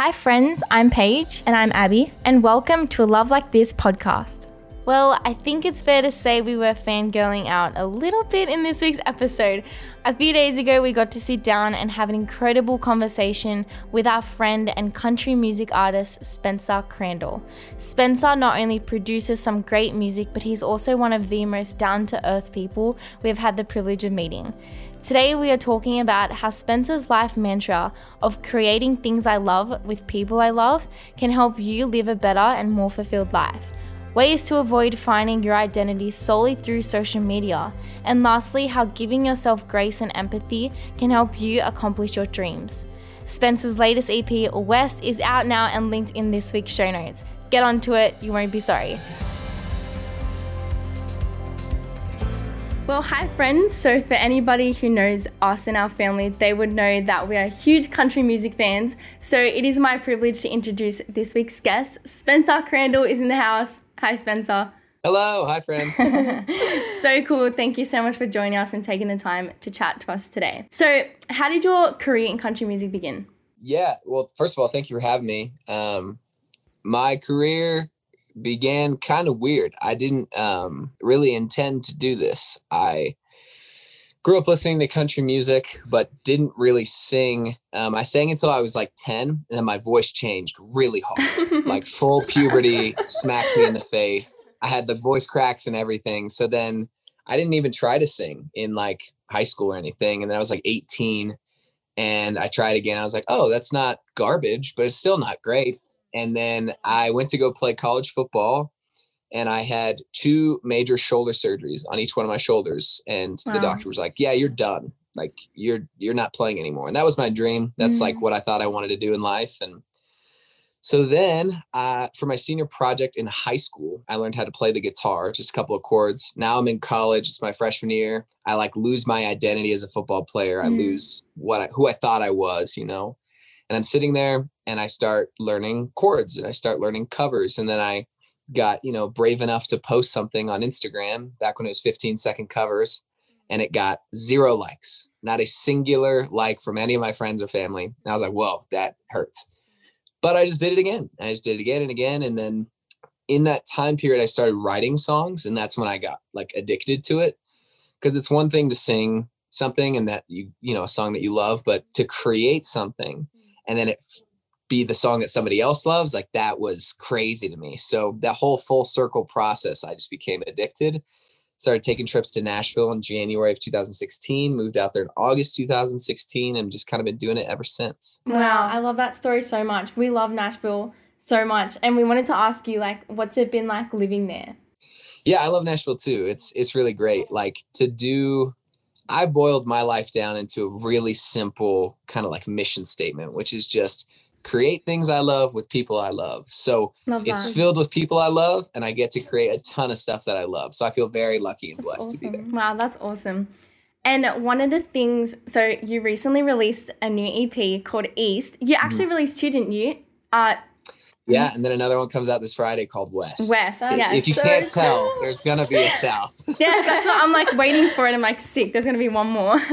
Hi, friends, I'm Paige. And I'm Abby. And welcome to a Love Like This podcast. Well, I think it's fair to say we were fangirling out a little bit in this week's episode. A few days ago, we got to sit down and have an incredible conversation with our friend and country music artist, Spencer Crandall. Spencer not only produces some great music, but he's also one of the most down to earth people we've had the privilege of meeting. Today, we are talking about how Spencer's life mantra of creating things I love with people I love can help you live a better and more fulfilled life ways to avoid finding your identity solely through social media, and lastly, how giving yourself grace and empathy can help you accomplish your dreams. Spencer's latest EP, West, is out now and linked in this week's show notes. Get onto it, you won't be sorry. Well, hi, friends. So, for anybody who knows us and our family, they would know that we are huge country music fans. So, it is my privilege to introduce this week's guest. Spencer Crandall is in the house. Hi, Spencer. Hello. Hi, friends. so cool. Thank you so much for joining us and taking the time to chat to us today. So, how did your career in country music begin? Yeah. Well, first of all, thank you for having me. Um, my career began kind of weird. I didn't um, really intend to do this. I grew up listening to country music, but didn't really sing. Um, I sang until I was like 10, and then my voice changed really hard. like full puberty smacked me in the face. I had the voice cracks and everything. So then I didn't even try to sing in like high school or anything. And then I was like 18 and I tried again. I was like, oh, that's not garbage, but it's still not great and then I went to go play college football and I had two major shoulder surgeries on each one of my shoulders and wow. the doctor was like, "Yeah, you're done. Like you're you're not playing anymore." And that was my dream. That's mm-hmm. like what I thought I wanted to do in life and so then, uh, for my senior project in high school, I learned how to play the guitar, just a couple of chords. Now I'm in college; it's my freshman year. I like lose my identity as a football player. Mm. I lose what I, who I thought I was, you know. And I'm sitting there and I start learning chords and I start learning covers. And then I got, you know, brave enough to post something on Instagram back when it was 15 second covers and it got zero likes, not a singular like from any of my friends or family. And I was like, whoa, that hurts. But I just did it again. I just did it again and again. And then in that time period, I started writing songs. And that's when I got like addicted to it. Cause it's one thing to sing something and that you, you know, a song that you love, but to create something and then it be the song that somebody else loves like that was crazy to me. So that whole full circle process i just became addicted. Started taking trips to nashville in january of 2016 moved out there in august 2016 and just kind of been doing it ever since. Wow. I love that story so much. We love nashville so much. And we wanted to ask you like what's it been like living there? Yeah i love nashville too. It's it's really great. Like to do I boiled my life down into a really simple kind of like mission statement, which is just create things I love with people I love. So love it's filled with people I love, and I get to create a ton of stuff that I love. So I feel very lucky and blessed awesome. to be there. Wow, that's awesome. And one of the things, so you recently released a new EP called East. You actually mm-hmm. released two, didn't you? Uh, yeah, and then another one comes out this Friday called West. West, if, yeah. If you so can't cool. tell, there's gonna be a South. yeah, that's what I'm like waiting for it. I'm like, sick. There's gonna be one more.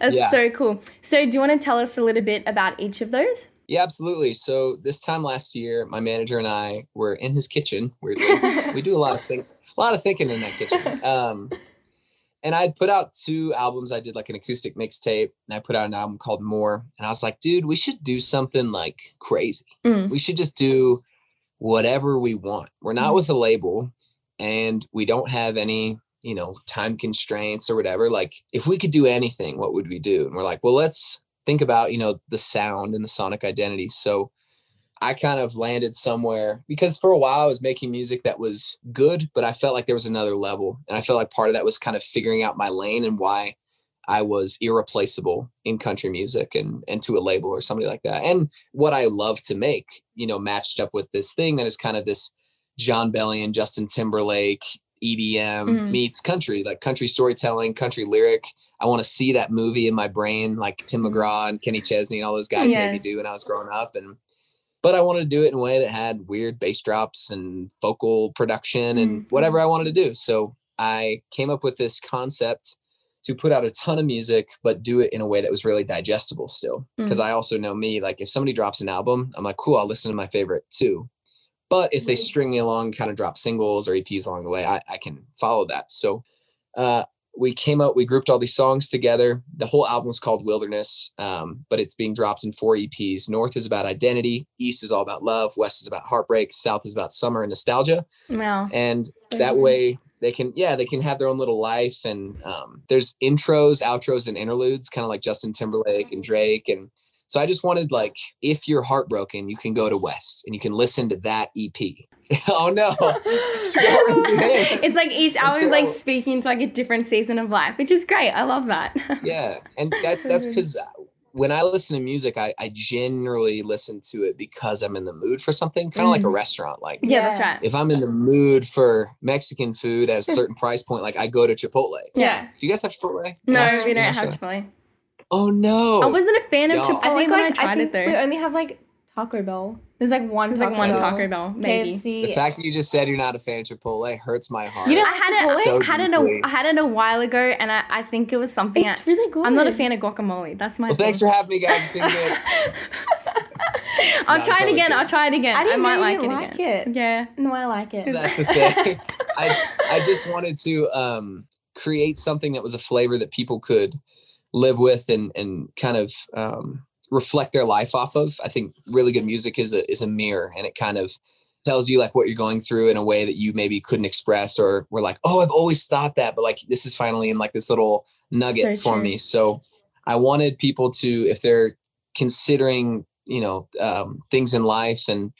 that's yeah. so cool. So, do you want to tell us a little bit about each of those? Yeah, absolutely. So this time last year, my manager and I were in his kitchen. Weirdly, we do a lot of think, a lot of thinking in that kitchen. Um, and I'd put out two albums. I did like an acoustic mixtape, and I put out an album called More. And I was like, dude, we should do something like crazy. Mm. We should just do whatever we want. We're not mm. with a label, and we don't have any, you know, time constraints or whatever. Like, if we could do anything, what would we do? And we're like, well, let's think about, you know, the sound and the sonic identity. So I kind of landed somewhere because for a while I was making music that was good, but I felt like there was another level. And I felt like part of that was kind of figuring out my lane and why I was irreplaceable in country music and, and to a label or somebody like that. And what I love to make, you know, matched up with this thing that is kind of this Jon Bellion, Justin Timberlake, EDM mm-hmm. meets country, like country storytelling, country lyric. I want to see that movie in my brain, like Tim mm-hmm. McGraw and Kenny Chesney and all those guys yes. made me do when I was growing up. And but I wanted to do it in a way that had weird bass drops and vocal production and mm-hmm. whatever I wanted to do. So I came up with this concept to put out a ton of music, but do it in a way that was really digestible still. Because Mm. I also know me, like if somebody drops an album, I'm like, cool, I'll listen to my favorite too. But if they Mm-hmm. string me along, kind of drop singles or EPs along the way, I, I can follow that. So uh, we came up, we grouped all these songs together. The whole album is called Wilderness, um, but it's being dropped in four EPs. North is about identity, East is all about love, West is about heartbreak, South is about summer and nostalgia. Wow. And that way they can, yeah, they can have their own little life. And um, there's intros, outros, and interludes, kind of like Justin Timberlake and Drake. And so I just wanted like, if you're heartbroken, you can go to West and you can listen to that EP. oh no. Don't raise your hand. it's like each album is like speaking to like a different season of life, which is great. I love that. yeah and that, that's because when i listen to music I, I generally listen to it because i'm in the mood for something kind of like a Mhm. restaurant like yeah, that's right. if i'm in the mood for mexican food at a certain price point like i go to chipotle Yeah. do you guys have chipotle No, Aus- we don't have Chipotle. oh no I wasn't a fan of Y'all. Chipotle I think when like I I, tried think it though. we though. only have like Taco Bell. There's like one. There's, like, one Bell. Taco Bell, maybe. KFC. the fact that you just said you're not a fan of chipotle hurts my heart You don't I had it. So had it. A, I had it a while ago, and I, I think it was something. it's I, really good. I'm not a fan of guacamole. That's my. well thanks for having me guys it's been good I'll No, try it again. kidding. I'll try it again. I didn't might like it like again. it. Yeah. No, I like it. that's to say I, I just wanted to um, create something that was a flavor that people could live with and and kind of um, reflect their life off of. I think really good music is a is a mirror, and it kind of tells you like what you're going through in a way that you maybe couldn't express or were like, oh, I've always thought that, but like this is finally in like this little nugget So for true. me. So I wanted people to, if they're considering, you know, um, things in life and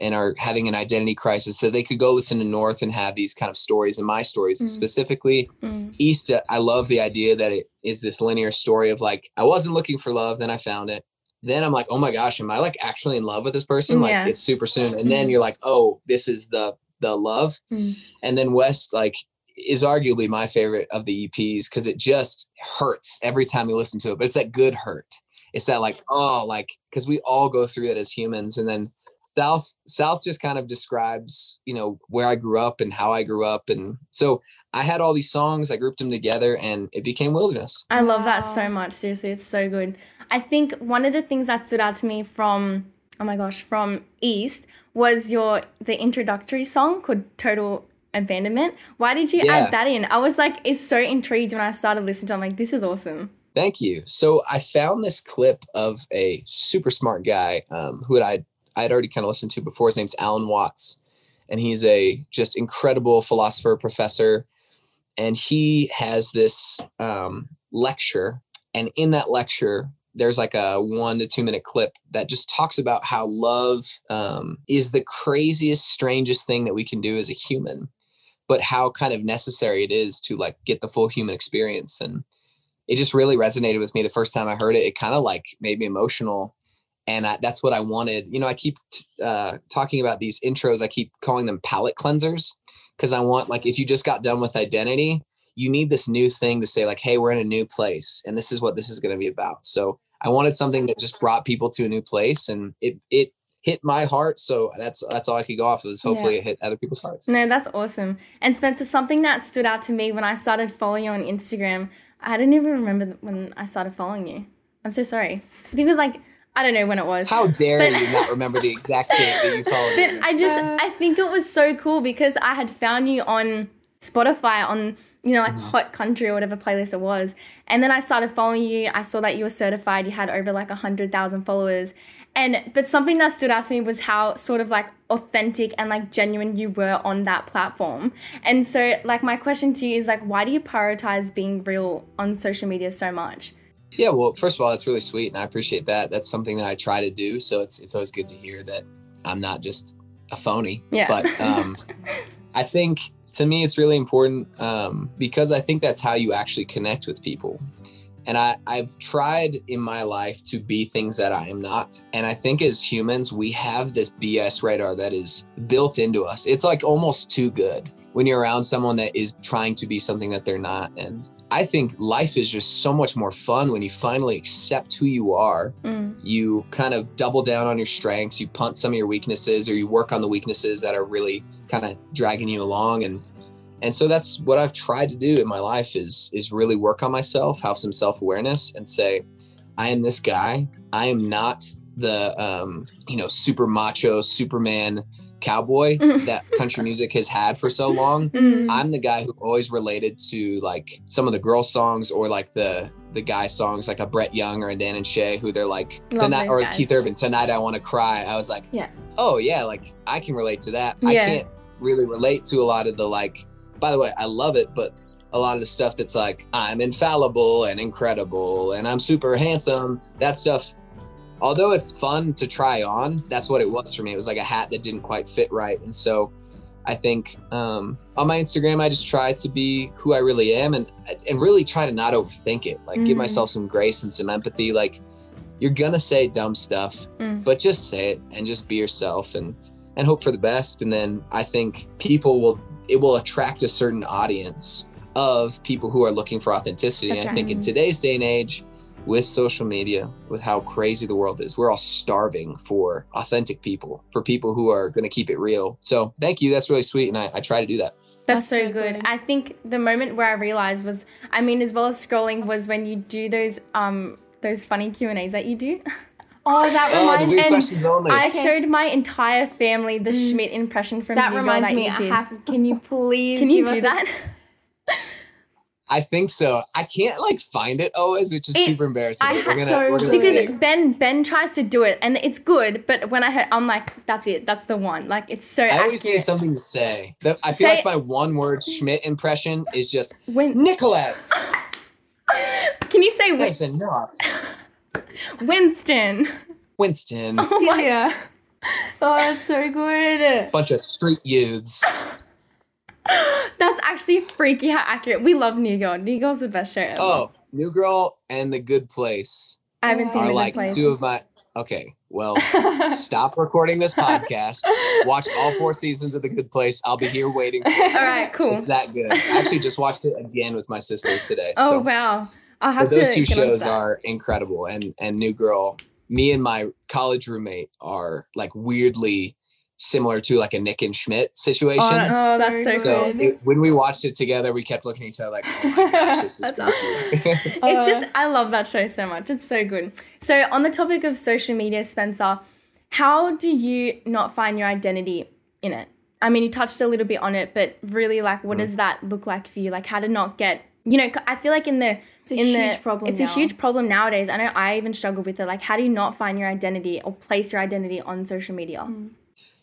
and are having an identity crisis, that they could go listen to North and have these kind of stories and my stories Mm. specifically. Mm. East, I love the idea that it is this linear story of like I wasn't looking for love, then I found it. Then I'm like, oh my gosh, am I like actually in love with this person? Like Yeah. it's super soon, and then Mhm. you're like, oh, this is the the love. Mm. And then West, like, is arguably my favorite of the EPs because it just hurts every time you listen to it. But it's that good hurt. It's that like, oh, like because we all go through that as humans. And then South South just kind of describes, you know, where I grew up and how I grew up. And so I had all these songs, I grouped them together, and it became Wilderness. I love that so much. Seriously, it's so good. I think one of the things that stood out to me from oh my gosh from East was your the introductory song called Total Abandonment. Why did you Yeah. add that in? I was like, it's so intrigued when I started listening to. it. I'm like, this is awesome. Thank you. So I found this clip of a super smart guy um, who I I'd already kind of listened to before. His name's Alan Watts, and he's a just incredible philosopher professor. And he has this um, lecture, and in that lecture, there's like a one to two minute clip that just talks about how love um, is the craziest, strangest thing that we can do as a human, but how kind of necessary it is to like get the full human experience and it just really resonated with me the first time I heard it. It kind of like made me emotional. And I, that's what I wanted. You know, I keep uh, talking about these intros. I keep calling them palette cleansers because I want, like, if you just got done with identity, you need this new thing to say, like, hey, we're in a new place and this is what this is going to be about. So I wanted something that just brought people to a new place and it, it, hit my heart so that's that's all i could go off of was hopefully it hit other people's hearts No, that's awesome. And Spencer, something that stood out to me when I started following you on Instagram, I don't even remember when I started following you. I'm so sorry. I think it was like I don't know when it was. how dare But- you not remember the exact date that you followed me? I just Uh, I think it was so cool because I had found you on Spotify on you know like Hot Country or whatever playlist it was, and then I started following you. I saw that you were certified. You had over like a hundred thousand followers, and but something that stood out to me was how sort of like authentic and like genuine you were on that platform. And so like my question to you is like, why do you prioritize being real on social media so much? Yeah, well, first of all, that's really sweet, and I appreciate that. That's something that I try to do, so it's it's always good to hear that I'm not just a phony. Yeah. But um, I think to me, it's really important um, because I think that's how you actually connect with people. And I, I've tried in my life to be things that I am not. And I think as humans, we have this BS radar that is built into us. It's like almost too good when you're around someone that is trying to be something that they're not. And I think life is just so much more fun when you finally accept who you are. Mm. You kind of double down on your strengths, you punt some of your weaknesses, or you work on the weaknesses that are really kind of dragging you along. And and so that's what I've tried to do in my life is is really work on myself, have some self awareness, and say, I am this guy. I am not the um, you know super macho Superman cowboy Mhm. that country music has had for so long. Mm. I'm the guy who always related to like some of the girl songs or like the the guy songs like a Brett Young or a Dan and Shay who they're like tonight or guys. Keith Urban tonight I want to cry. I was like, Yeah. oh yeah, like I can relate to that. I can't really relate to a lot of the like. By the way, I love it, but a lot of the stuff that's like I'm infallible and incredible and I'm super handsome. That stuff. Although it's fun to try on, that's what it was for me. It was like a hat that didn't quite fit right, and so I think um, on my Instagram, I just try to be who I really am and and really try to not overthink it. Like give Mm. myself some grace and some empathy. Like you're gonna say dumb stuff, Mm. but just say it and just be yourself and and hope for the best. And then I think people will it will attract a certain audience of people who are looking for authenticity. That's and I think in today's day and age, with social media, with how crazy the world is, we're all starving for authentic people, for people who are going to keep it real. So thank you. That's really sweet. And I, I try to do that. That's, That's so, so good. good. I think the moment where I realized was, I mean, as well as scrolling, was when you do those um those funny Q and A's that you do. Oh, that Oh, the reminds weird and questions only. I Okay. showed my entire family the mm. Schmidt impression from that New reminds that me. you I did. have, can you please? Can you give do us that? I think so. I can't like find it always, which is It- super embarrassing. I- but we're gonna, so we're gonna because think. Ben Ben tries to do it and it's good, but when I heard, I'm like, that's it, that's the one. Like it's so I always need something to say. The- I feel Say- like my one word Schmidt impression is just When Nicholas. can you say Win- That's enough. Winston? Winston. Oh my Celia. Oh, that's so good. Bunch of street youths. That's actually freaky how accurate. We love New Girl. New Girl's the best show ever. Oh, New Girl and The Good Place I haven't seen are the like good place. two of my. Okay, well, stop recording this podcast. Watch all four seasons of The Good Place. I'll be here waiting. For All right, cool. It's that good. I actually just watched it again with my sister today. Oh so. wow, I'll have but those to two shows are incredible and and new girl me and my college roommate are like weirdly similar to like a nick and schmidt situation Oh, that's Oh, that's so so so good. it, when we watched it together we kept looking at each other like oh my gosh this is That's freaky. It's Uh, just I love that show so much. It's so good. So on the topic of social media, Spencer, how do you not find your identity in it? I mean, you touched a little bit on it, but really, like, Mm-hmm. what does that look like for you? Like, how to not get, you know, I feel like in the It's a in the huge problem It's now. a huge problem nowadays. I know I even struggle with it. Like, how do you not find your identity or place your identity on social media? Mm.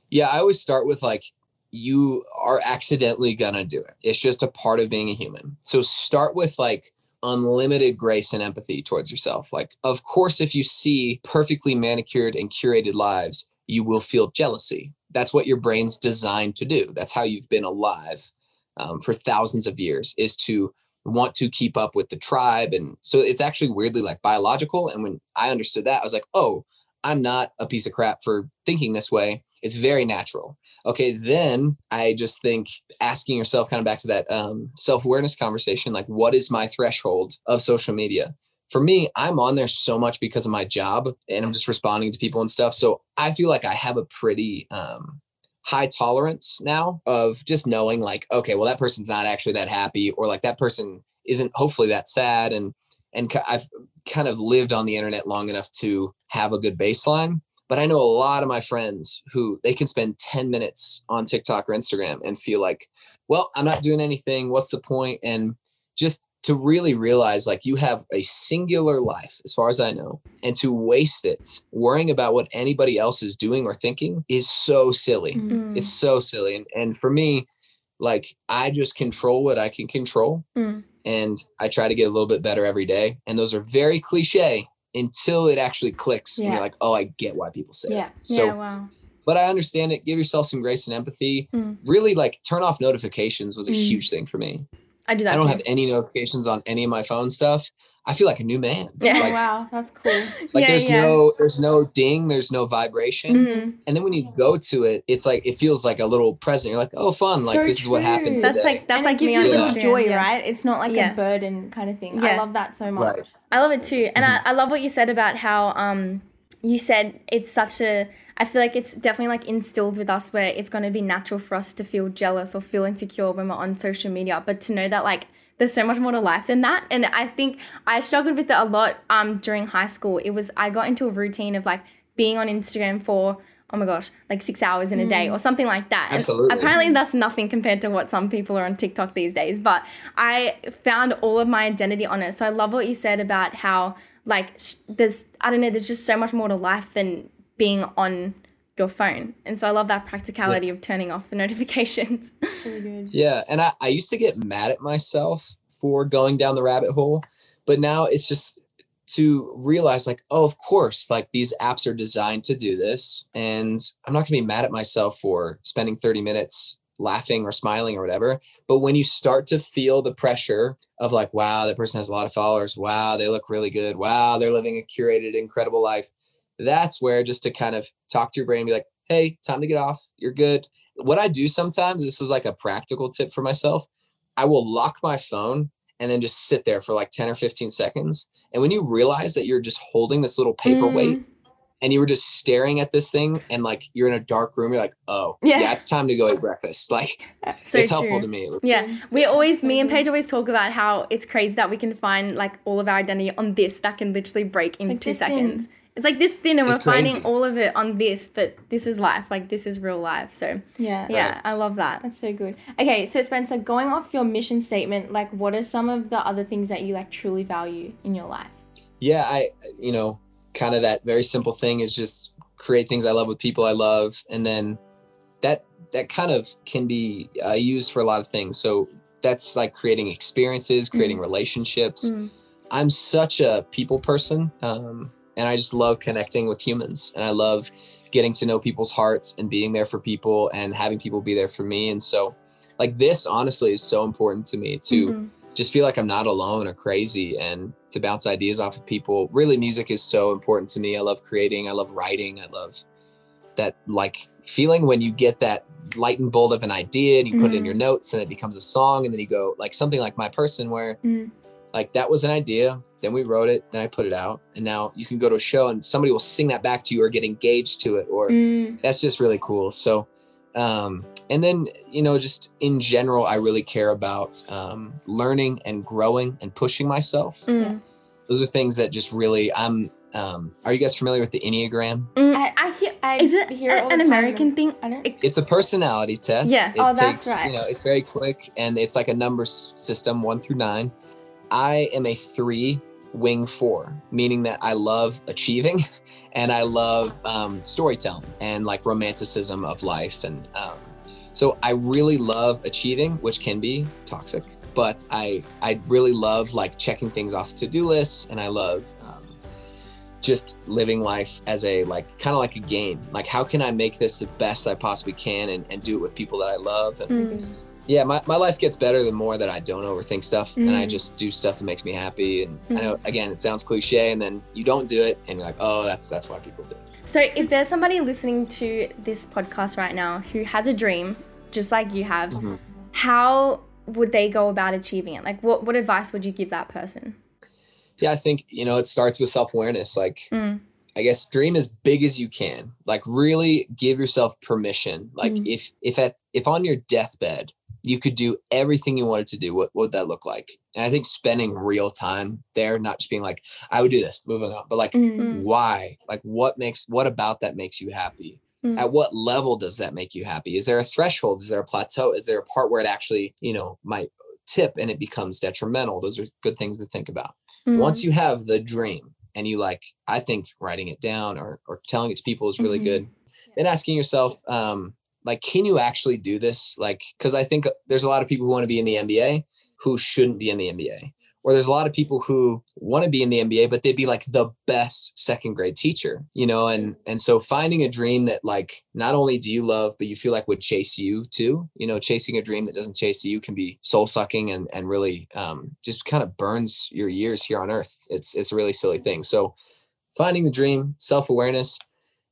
yeah i always start with like you are accidentally gonna do it it's just a part of being a human so start with like unlimited grace and empathy towards yourself like of course if you see perfectly manicured and curated lives you will feel jealousy that's what your brain's designed to do that's how you've been alive um, for thousands of years is to want to keep up with the tribe and so it's actually weirdly like biological and when i understood that i was like oh i'm not a piece of crap for thinking this way. It's very natural. Okay then i just think asking yourself kind of back to that um, self-awareness conversation like what is my threshold of social media? For me i'm on there so much because of my job and i'm just responding to people and stuff so i feel like i have a pretty um, high tolerance now of just knowing like okay well that person's not actually that happy or like that person isn't hopefully that sad and and i've kind of lived on the internet long enough to have a good baseline. But i know a lot of my friends who they can spend 10 minutes on tiktok or instagram and feel like well i'm not doing anything what's the point? And just to really realize like you have a singular life as far as i know and to waste it worrying about what anybody else is doing or thinking is so silly Mm. it's so silly and, and for me like i just control what i can control Mm. and i try to get a little bit better every day and those are very cliche until it actually clicks and you're like oh i get why people say Yeah. it so yeah, wow. but i understand it give yourself some grace and empathy Mm. really like turn off notifications was a Mm. huge thing for me I do that. i don't too. have any notifications on any of my phone stuff i feel like a new man Yeah. Like, wow, that's cool. like Yeah, there's yeah. no there's no ding there's no vibration Mhm. and then when you go to it it's like it feels like a little present you're like oh fun like So this is what happened true. today That's like that's and like it gives me you Yeah. the joy, yeah. right? It's not like Yeah. a burden kind of thing. Yeah. I love that so much. right I love it too, and I, I love what you said about how um you said it's such a I feel like it's definitely like instilled with us where it's going to be natural for us to feel jealous or feel insecure when we're on social media, but to know that like there's so much more to life than that. And I think I struggled with it a lot um during high school. It was I got into a routine of like being on Instagram for oh my gosh, like six hours in a day or something like that. And Absolutely. apparently that's nothing compared to what some people are on TikTok these days. But I found all of my identity on it. So I love what you said about how like sh- there's I don't know, there's just so much more to life than being on your phone. And so I love that practicality of turning off the notifications. Really good. Yeah, and I, I used to get mad at myself for going down the rabbit hole, but now it's just to realize like, oh, of course, like these apps are designed to do this, and I'm not gonna be mad at myself for spending 30 minutes laughing or smiling or whatever. But when you start to feel the pressure of like, wow, that person has a lot of followers, wow, they look really good, wow, they're living a curated, incredible life. That's where just to kind of talk to your brain and be like, hey, time to get off. You're good what I do sometimes, this is like a practical tip for myself. I will lock my phone and then just sit there for like 10 or 15 seconds. And when you realize that you're just holding this little paperweight Mm. and you were just staring at this thing and like you're in a dark room, you're like, oh, Yeah. yeah, it's time to go eat breakfast. Like so it's true. helpful to me. Yeah, we always, me and good. Paige always talk about how it's crazy that we can find like all of our identity on this that can literally break in like two seconds. thin. Seconds. It's like this thin, and we're It's finding all of it on this, but this is life. Like this is real life. So Yeah. yeah, Right. I love that. That's so good. Okay, so Spencer, going off your mission statement, like what are some of the other things that you like truly value in your life? yeah i you know kind of that very simple thing is just create things i love with people i love and then that that kind of can be uh, used for a lot of things so that's like creating experiences creating relationships Mm. i'm such a people person um, and i just love connecting with humans and i love getting to know people's hearts and being there for people and having people be there for me and so like this honestly is so important to me to Mhm. just feel like I'm not alone or crazy and to bounce ideas off of people. Really, music is so important to me. I love creating, I love writing, I love that like feeling when you get that lightning bolt of an idea and you put it in your notes and it becomes a song and then you go like something like my person where Mm. like that was an idea then we wrote it then i put it out and now you can go to a show and somebody will sing that back to you or get engaged to it or Mm. that's just really cool so um and then you know just in general i really care about um learning and growing and pushing myself Mm. those are things that just really i'm um are you guys familiar with the enneagram Mm. I, I hear. I Is it hear a- all the an time, American thing? I don't. It- it's a personality test Yeah. it Oh, that's right. you know it's very quick and it's like a number s- system one through nine i am a three wing four meaning that i love achieving and i love um, storytelling and like romanticism of life and um, so i really love achieving which can be toxic but i i really love like checking things off to-do lists and i love um, just living life as a like kind of like a game like how can i make this the best i possibly can and, and do it with people that i love and Mm. Yeah my, my life gets better the more that i don't overthink stuff and i Mm. just do stuff that makes me happy and i Mm. know again it sounds cliche and then you don't do it and you're like oh that's that's why people do it So, if there's somebody listening to this podcast right now who has a dream, just like you have, Mhm. how would they go about achieving it? Like, what, what advice would you give that person? yeah i think you know it starts with self-awareness like Mm. i guess dream as big as you can like really give yourself permission like Mm. if if at if on your deathbed you could do everything you wanted to do what, what would that look like? And i think spending real time there not just being like i would do this moving on but like Mm. why? Like what makes what about that makes you happy? Mm. at what level does that make you happy? Is there a threshold? Is there a plateau? Is there a part where it actually you know might tip and it becomes detrimental? Those are good things to think about. Mm. once you have the dream and you like i think writing it down or, or telling it to people is really Mhm. good. Then asking yourself um like can you actually do this? Like because i think there's a lot of people who want to be in the nba who shouldn't be in the nba or there's a lot of people who want to be in the nba but they'd be like the best second grade teacher you know? And and so finding a dream that like not only do you love but you feel like would chase you too you know chasing a dream that doesn't chase you can be soul sucking and and really um, just kind of burns your years here on earth. It's it's a really silly thing. So finding the dream self-awareness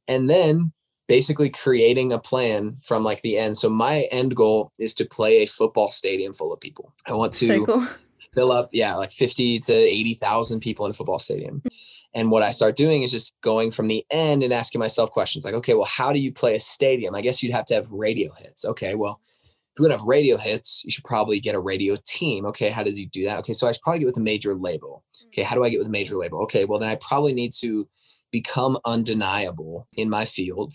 and then basically creating a plan from like the end so my end goal is to play a football stadium full of people i want to so cool. fill up yeah like 50 to 80,000 people in a football stadium hmm. And what I start doing is just going from the end and asking myself questions like, okay, well, how do you play a stadium? I guess you'd have to have radio hits. Okay, well, if you're gonna have radio hits, you should probably get a radio team. Okay, how does you do that? Okay, so I should probably get with a major label. Okay, how do I get with a major label? Okay, well then I probably need to become undeniable in my field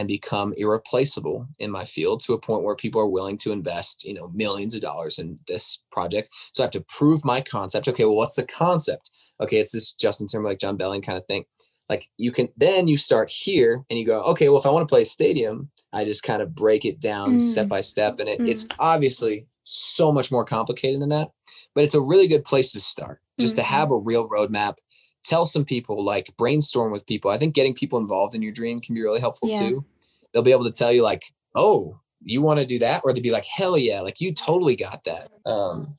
and become irreplaceable in my field to a point where people are willing to invest, you know, millions of dollars in this project. So I have to prove my concept. Okay, well, what's the concept? Okay, it's this Justin Timberlake, Jon Bellion kind of thing. Like you can then you start here and you go, okay, well, if I want to play a stadium, I just kind of break it down mm. step by step. And it, mm. it's obviously so much more complicated than that, but it's a really good place to start just mm-hmm. to have a real roadmap tell some people like brainstorm with people i think getting people involved in your dream can be really helpful yeah. too they'll be able to tell you like oh you want to do that? Or they'd be like hell yeah like you totally got that. Um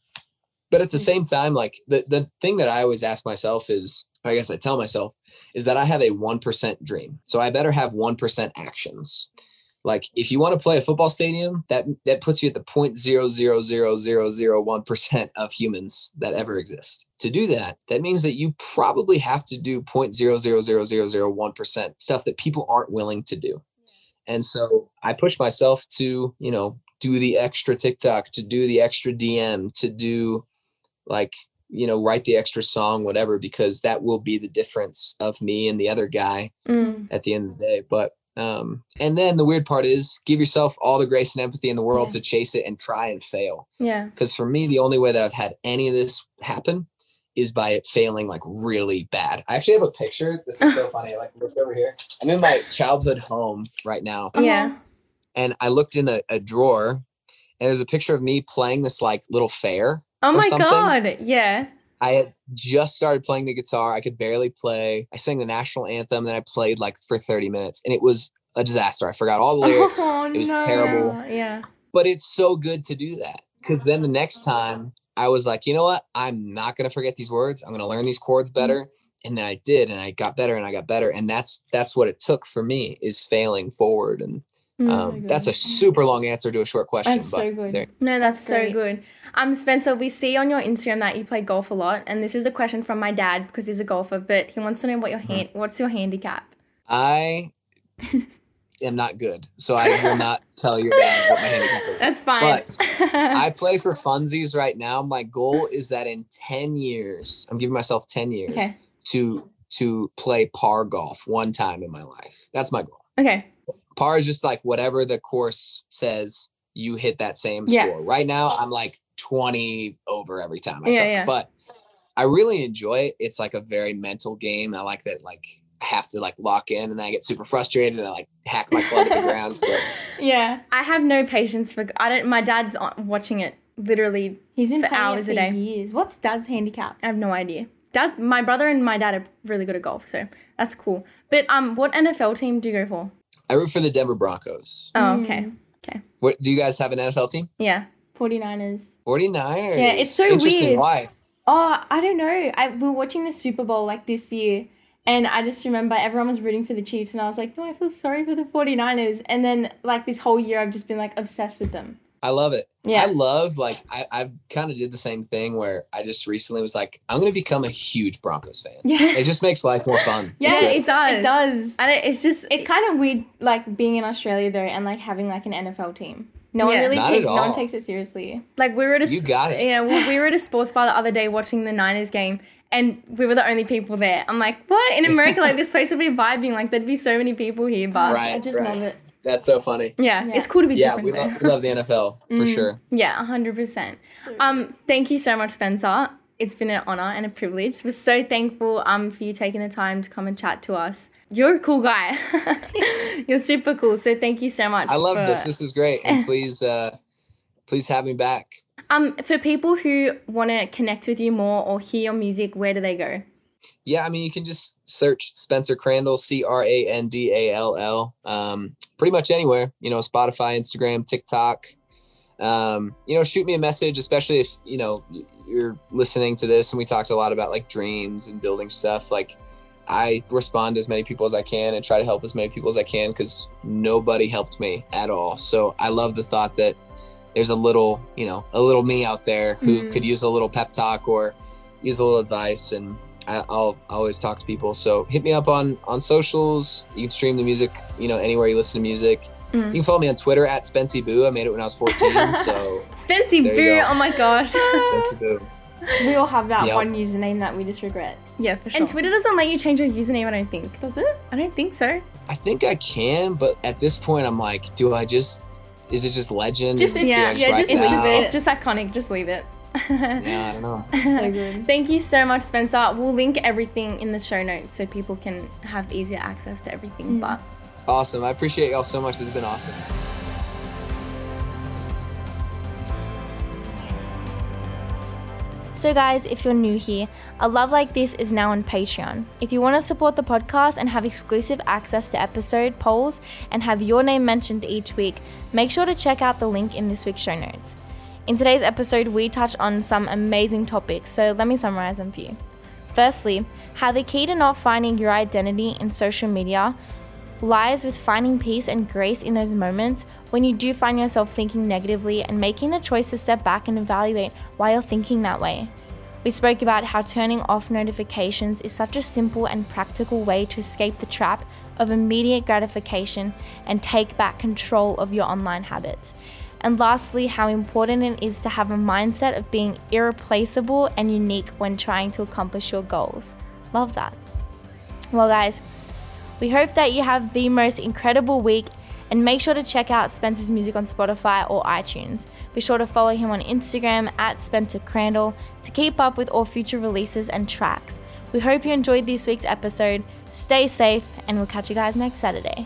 but at the same time like the the thing that i always ask myself is i guess i tell myself is that i have a 1% dream. So i better have 1% actions. Like if you want to play a football stadium, that that puts you at the point zero zero zero zero zero one percent of humans that ever exist. To do that, that means that you probably have to do point zero zero zero zero zero one percent stuff that people aren't willing to do. And so I push myself to, you know, do the extra TikTok, to do the extra DM, to do like, you know, write the extra song, whatever, because that will be the difference of me and the other guy mm. at the end of the day. But um, and then the weird part is give yourself all the grace and empathy in the world yeah. to chase it and try and fail. Yeah. Because for me, the only way that I've had any of this happen is by it failing like really bad. I actually have a picture. This is so funny. Like look over here. I'm in my childhood home right now. Yeah. Uh-huh. And I looked in a, a drawer and there's a picture of me playing this like little fair. Oh my god. Yeah. I had just started playing the guitar. I could barely play. I sang the national anthem, then I played like for 30 minutes, and it was a disaster. I forgot all the lyrics. Oh, it was no. terrible. Yeah. But it's so good to do that because then the next time I was like, you know what? I'm not going to forget these words. I'm going to learn these chords mm-hmm. better. And then I did, and I got better, and I got better, and that's that's what it took for me is failing forward, and mm, um, that's a super long answer to a short question. That's so good. No, that's, that's so good. Um, Spencer, we see on your Instagram that you play golf a lot, and this is a question from my dad because he's a golfer, but he wants to know what your hand, mm. what's your handicap? I am not good, so I will not tell your dad what my handicap is. That's fine. But I play for funsies right now. My goal is that in ten years, I'm giving myself ten years okay. to to play par golf one time in my life. That's my goal. Okay. Par is just like whatever the course says you hit that same yeah. score. Right now, I'm like 20 over every time I yeah, yeah. But I really enjoy it. It's like a very mental game. I like that like I have to like lock in and then I get super frustrated and I like hack my club to the ground. So. Yeah. I have no patience for I don't my dad's watching it literally He's been for hours for a day. Years. What's dad's handicap? I have no idea. Dad my brother and my dad are really good at golf, so that's cool. But um what NFL team do you go for? I root for the Denver Broncos. Oh, okay. Mm. Okay. What do you guys have an NFL team? Yeah. 49ers. 49ers. Yeah, it's so weird. Why? Oh, I don't know. I we were watching the Super Bowl like this year and I just remember everyone was rooting for the Chiefs and I was like, "No, I feel sorry for the 49ers." And then like this whole year I've just been like obsessed with them. I love it. Yeah. I love like I, I kind of did the same thing where I just recently was like, I'm gonna become a huge Broncos fan. Yeah. It just makes life more fun. yeah, it does. It does. And it, it's just it's kind of weird like being in Australia though and like having like an NFL team. No yeah. one really takes no one takes it seriously. Like we were at a you got it. Yeah, we were at a sports bar the other day watching the Niners game, and we were the only people there. I'm like, what? In America, like this place would be vibing. Like there'd be so many people here, but right, I just right. love it. That's so funny. Yeah, yeah, it's cool to be yeah, different. we, love, we love the NFL for mm. sure. Yeah, hundred percent. Um, thank you so much, Spencer it's been an honor and a privilege. We're so thankful um for you taking the time to come and chat to us. You're a cool guy. You're super cool. So thank you so much. I love for... this. This is great. And please uh please have me back. Um for people who want to connect with you more or hear your music, where do they go? Yeah, I mean you can just search Spencer Crandall, C R A N D A L L. Um pretty much anywhere, you know, Spotify, Instagram, TikTok. Um, you know, shoot me a message, especially if, you know, you're listening to this and we talked a lot about like dreams and building stuff like i respond to as many people as i can and try to help as many people as i can because nobody helped me at all so i love the thought that there's a little you know a little me out there who mm-hmm. could use a little pep talk or use a little advice and I, will always talk to people. So hit me up on on socials. You can stream the music, you know, anywhere you listen to music. Mm. You can follow me on Twitter at Spency Boo. I made it when I was 14. So Spency Boo. Oh my gosh. Spency Boo. We all have that yep. one username that we just regret. Yeah, for sure. And Twitter doesn't let you change your username, I don't think. Does it? I don't think so. I think I can, but at this point, I'm like, do I just? Is it just legend? Just yeah, yeah, just leave it. It's just iconic. Just leave it. yeah, I don't know. so good. Thank you so much, Spencer. We'll link everything in the show notes so people can have easier access to everything. Mm. But awesome. I appreciate y'all so much. This has been awesome. So, guys, if you're new here, a love like this is now on Patreon. If you want to support the podcast and have exclusive access to episode polls and have your name mentioned each week, make sure to check out the link in this week's show notes. In today's episode, we touch on some amazing topics, so let me summarize them for you. Firstly, how the key to not finding your identity in social media lies with finding peace and grace in those moments when you do find yourself thinking negatively and making the choice to step back and evaluate why you're thinking that way. We spoke about how turning off notifications is such a simple and practical way to escape the trap of immediate gratification and take back control of your online habits. And lastly, how important it is to have a mindset of being irreplaceable and unique when trying to accomplish your goals. Love that. Well, guys, we hope that you have the most incredible week and make sure to check out Spencer's music on Spotify or iTunes. Be sure to follow him on Instagram at Spencer Crandall to keep up with all future releases and tracks. We hope you enjoyed this week's episode. Stay safe, and we'll catch you guys next Saturday.